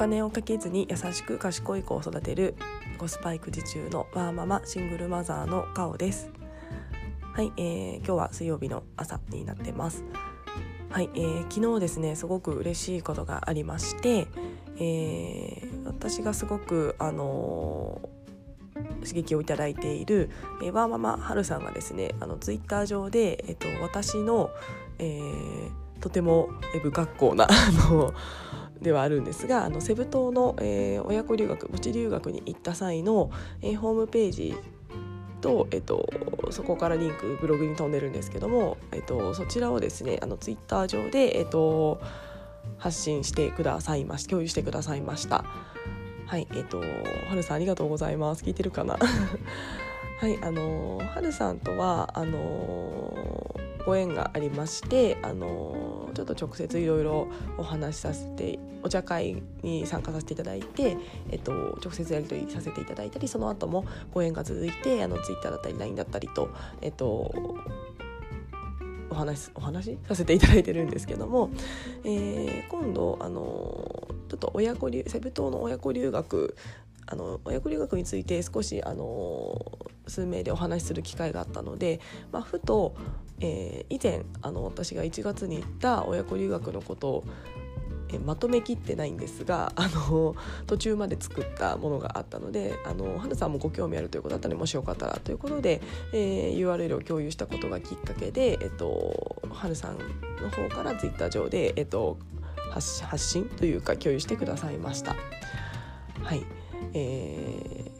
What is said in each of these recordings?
金をかけずに優しく賢い子を育てるコスパ育児中のワーママシングルマザーのカオです。はい、えー、今日は水曜日の朝になってます。はい、えー、昨日ですねすごく嬉しいことがありまして、えー、私がすごくあのー、刺激をいただいている、えー、ワーママはるさんがですねあのツイッター上で、えっと、私の、えー、とても不格好なあのではあるんですがあのセブ島の、えー、親子留学母子留学に行った際の、えー、ホームページと、えっと、そこからリンクブログに飛んでるんですけども、えっと、そちらをですねあのツイッター上で、えっと、発信してくださいまし共有してくださいました。はいえっとはるさんありがとうございます。聞いてるかな？はいあのはるさんとはあのご縁がありましてあのちょっと直接いろいろお話しさせてお茶会に参加させていただいて、えっと、直接やり取りさせていただいたりその後もご縁が続いてあのツイッターだったり LINE だったりと、えっと、お話お話させていただいてるんですけども、えー、今度あのちょっと親子留セブ島の親子留学あの親子留学について少しあの数名でお話しする機会があったので、まあ、ふと、えー、以前あの私が1月に行った親子留学のことをえまとめきってないんですが あの途中まで作ったものがあったのであの花さんもご興味あるということだったのでもしよかったらということで、えー、URL を共有したことがきっかけで、えっと、春さんの方からツイッター上で、えっと、発信というか共有してくださいました。はいえー、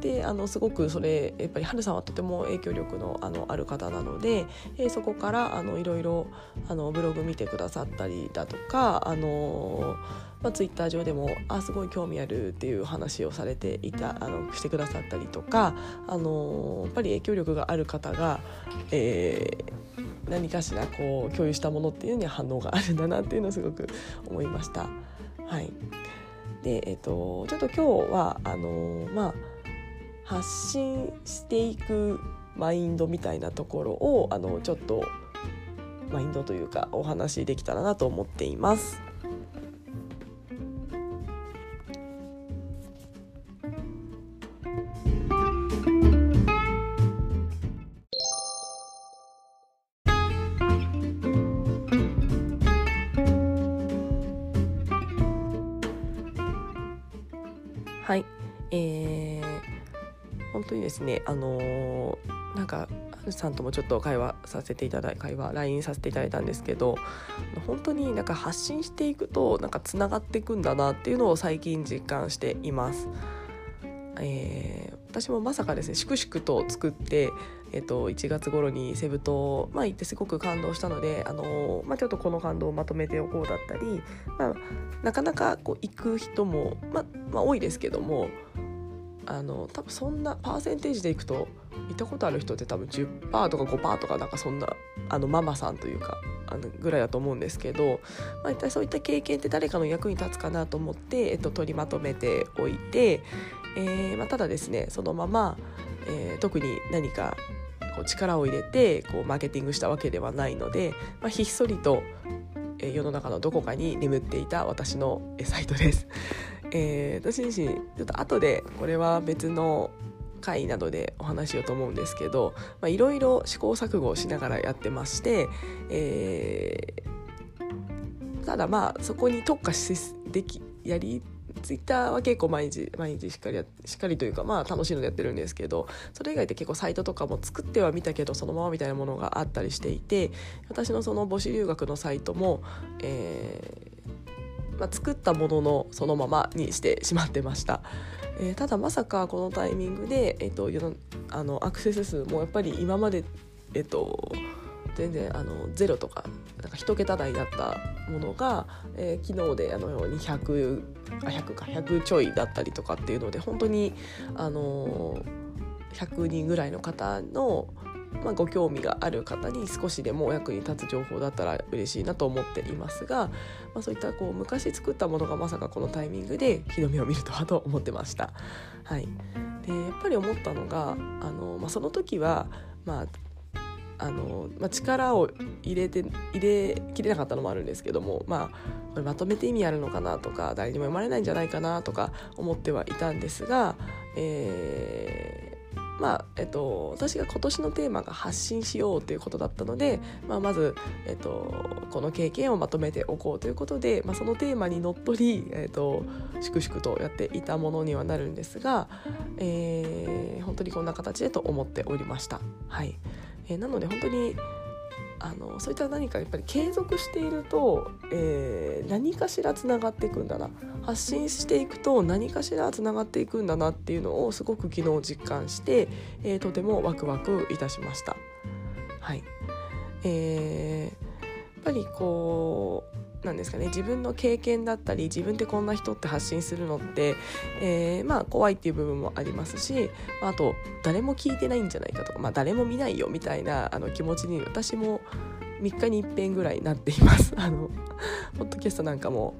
であのすごくそれやっぱり春さんはとても影響力のあのある方なので、えー、そこからあのいろいろあのブログ見てくださったりだとかあの、まあ、ツイッター上でもあすごい興味あるっていう話をされていたあのしてくださったりとかあのやっぱり影響力がある方が、えー、何かしらこう共有したものっていうのに反応があるんだなっていうのをすごく思いました。はいで、えっと、ちょっと今日はあのまあ発信していくマインドみたいなところをあのちょっとマインドというかお話できたらなと思っています。はい、えー、本当にですねあのー、なんかさんともちょっと会話させていただい会話 LINE させていただいたんですけど本当になんか発信していくとなんかつながっていくんだなっていうのを最近実感しています。えー、私もまさかですね粛々と作って、えーと、1月頃にセブ島、まあ、行ってすごく感動したので、あのー、まあ、ちょっとこの感動をまとめておこうだったり、まあ、なかなかこう行く人も、まあ、まあ、多いですけどもあの多分そんなパーセンテージでいくと行ったことある人って多分10%とか5%とかなんかそんなあのママさんというかあのぐらいだと思うんですけど、まあ、一体そういった経験って誰かの役に立つかなと思って、えっと、取りまとめておいて、えーまあ、ただですねそのまま、えー、特に何かこう力を入れてこうマーケティングしたわけではないので、まあ、ひっそりと世の中のどこかに眠っていた私のサイトです。えー、私自身ちょっと後でこれは別の回などでお話しようと思うんですけどいろいろ試行錯誤しながらやってまして、えー、ただまあそこに特化しできやりツイッターは結構毎日毎日しっかりやしっかりというかまあ楽しいのでやってるんですけどそれ以外って結構サイトとかも作ってはみたけどそのままみたいなものがあったりしていて私のその母子留学のサイトも、えーまあ、作ったもののそのままにしてしまってました。えー、ただまさかこのタイミングで、えーと、あのアクセス数もやっぱり今までえ、ー、と全然あのゼロとかなんか1桁台だったものが、えー、昨日であのように100あ100か100ちょいだったりとかっていうので本当にあの100人ぐらいの方の、まあ、ご興味がある方に少しでもお役に立つ情報だったら嬉しいなと思っていますが、まあ、そういったこう昔作ったものがまさかこのタイミングで 日の目を見るとはと思ってました。はい、でやっぱり思ったのがあの、まあ、その時は、まああの、まあ、力を入れて入れきれなかったのもあるんですけども、まあ、これまとめて意味あるのかなとか誰にも読まれないんじゃないかなとか思ってはいたんですが、えーまあえっと、私が今年のテーマが発信しようということだったので、まあ、まず、えっと、この経験をまとめておこうということで、まあ、そのテーマにのっとり、えっと、粛々とやっていたものにはなるんですが、えー、本当にこんな形でと思っておりました。はいえー、なので本当にのそういった何かやっぱり継続していると、えー、何かしらつながっていくんだな。発信していくと何かしらつながっていくんだなっていうのをすごく昨日実感して、えー、とてもワクワクいたしました。はい。えー、やっぱりこうなんですかね。自分の経験だったり自分ってこんな人って発信するのって、えー、まあ怖いっていう部分もありますし、まあ、あと誰も聞いてないんじゃないかとか、まあ、誰も見ないよみたいなあの気持ちに私も3日に一遍ぐらいなっています。あのポッドキャストなんかも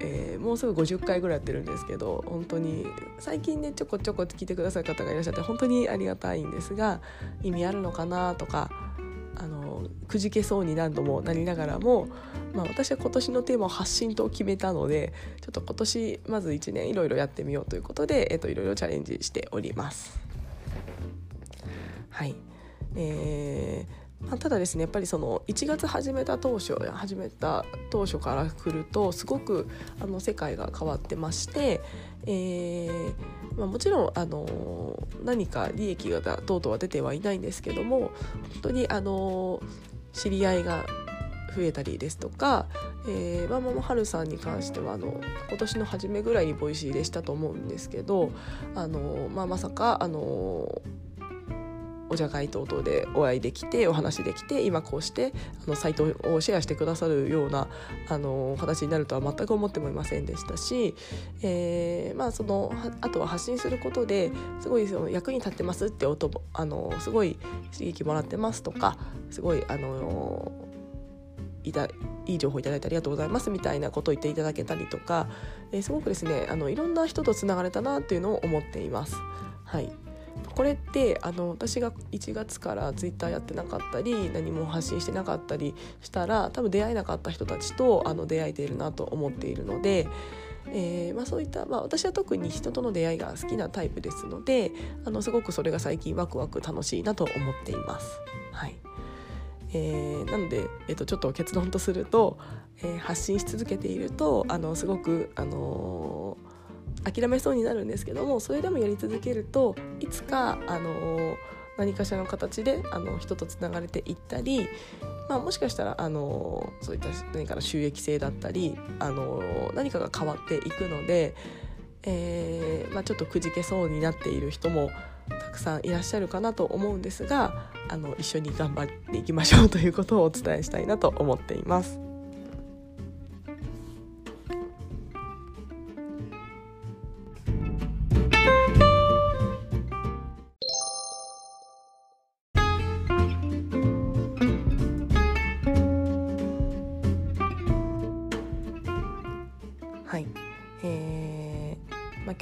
えー、もうすぐ50回ぐらいやってるんですけど本当に最近ねちょこちょこ聞いてくださる方がいらっしゃって本当にありがたいんですが意味あるのかなとかあのくじけそうに何度もなりながらも、まあ、私は今年のテーマを発信と決めたのでちょっと今年まず1年いろいろやってみようということで、えっと、いろいろチャレンジしております。はいえーまあ、ただですねやっぱりその1月始めた当初始めた当初から来るとすごくあの世界が変わってまして、えーまあ、もちろん、あの何か利益がどうとうは出てはいないんですけども本当に、あの知り合いが増えたりですとか、えー、ワーママはるさんに関してはあの今年の初めぐらいに Voicy でしたと思うんですけど、あのまあ、まさか、あのお茶会等々でお会いできてお話できて今こうしてあのサイトをシェアしてくださるようなあの形になるとは全く思ってもいませんでしたし、えー、まあそのあとは発信することですごいその役に立ってますって音あのすごい刺激もらってますとかすごいあのいたいい情報いただいてありがとうございますみたいなことを言っていただけたりとか、えー、すごくですねあのいろんな人とつながれたなっていうのを思っています。はいこれってあの私が1月からツイッターやってなかったり何も発信してなかったりしたら多分出会えなかった人たちとあの出会えているなと思っているので。えーまあ、そういった、まあ、私は特に人との出会いが好きなタイプですのであのすごくそれが最近ワクワク楽しいなと思っています。はいえー、なので、えー、とちょっと結論とすると、えー、発信し続けているとあのすごく、あのー諦めそうになるんですけどもそれでもやり続けるといつかあの何かしらの形であの人とつながれていったり、まあ、もしかしたらあのそういった何かの収益性だったりあの何かが変わっていくので、えーまあ、ちょっとくじけそうになっている人もたくさんいらっしゃるかなと思うんですがあの一緒に頑張っていきましょうということをお伝えしたいなと思っています。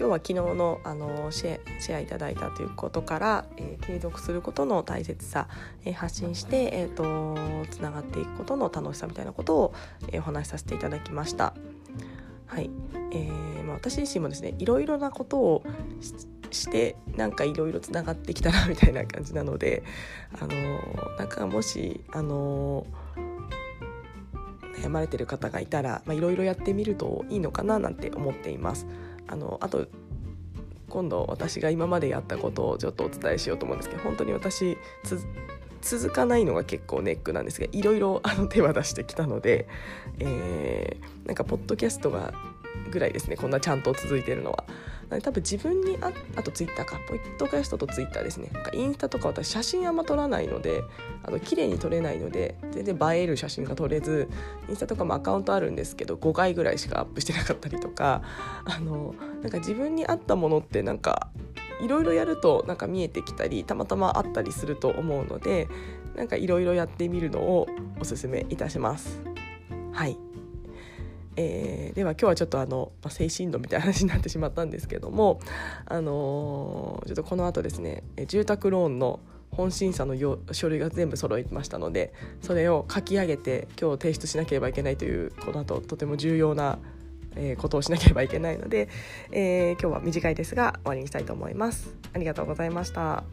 今日は昨日のあのシェシェアいただいたということから、えー、継続することの大切さ、えー、発信して、えーと、つながっていくことの楽しさみたいなことを、えー、お話しさせていただきました。はいえーまあ、私自身もですねいろいろなことをしてなんかいろいろつながってきたなみたいな感じなのであのなんかもしあの悩まれてる方がいたらいろいろやってみるといいのかななんて思っています。あのあと今度私が今までやったことをちょっとお伝えしようと思うんですけど本当に私続かないのが結構ネックなんですがいろいろあの手は出してきたので、えー、なんかポッドキャストがぐらいですねこんなちゃんと続いてるのは。多分自分にああとツイッターかポッドキャストとツイッターですねインスタとか私写真あんま撮らないのであの綺麗に撮れないので全然映える写真が撮れずインスタとかもアカウントあるんですけど5回ぐらいしかアップしてなかったりとかあのなんか自分に合ったものってなんかいろいろやるとなんか見えてきたりたまたまあったりすると思うのでなんかいろいろやってみるのをおすすめいたします。はいえー、では今日はちょっとあの、まあ、精神論みたいな話になってしまったんですけども、あのー、ちょっとこの後ですね住宅ローンの本審査の書類が全部揃いましたのでそれを書き上げて今日提出しなければいけないというこの後とても重要なことをしなければいけないので、えー、今日は短いですが終わりにしたいと思います。ありがとうございました。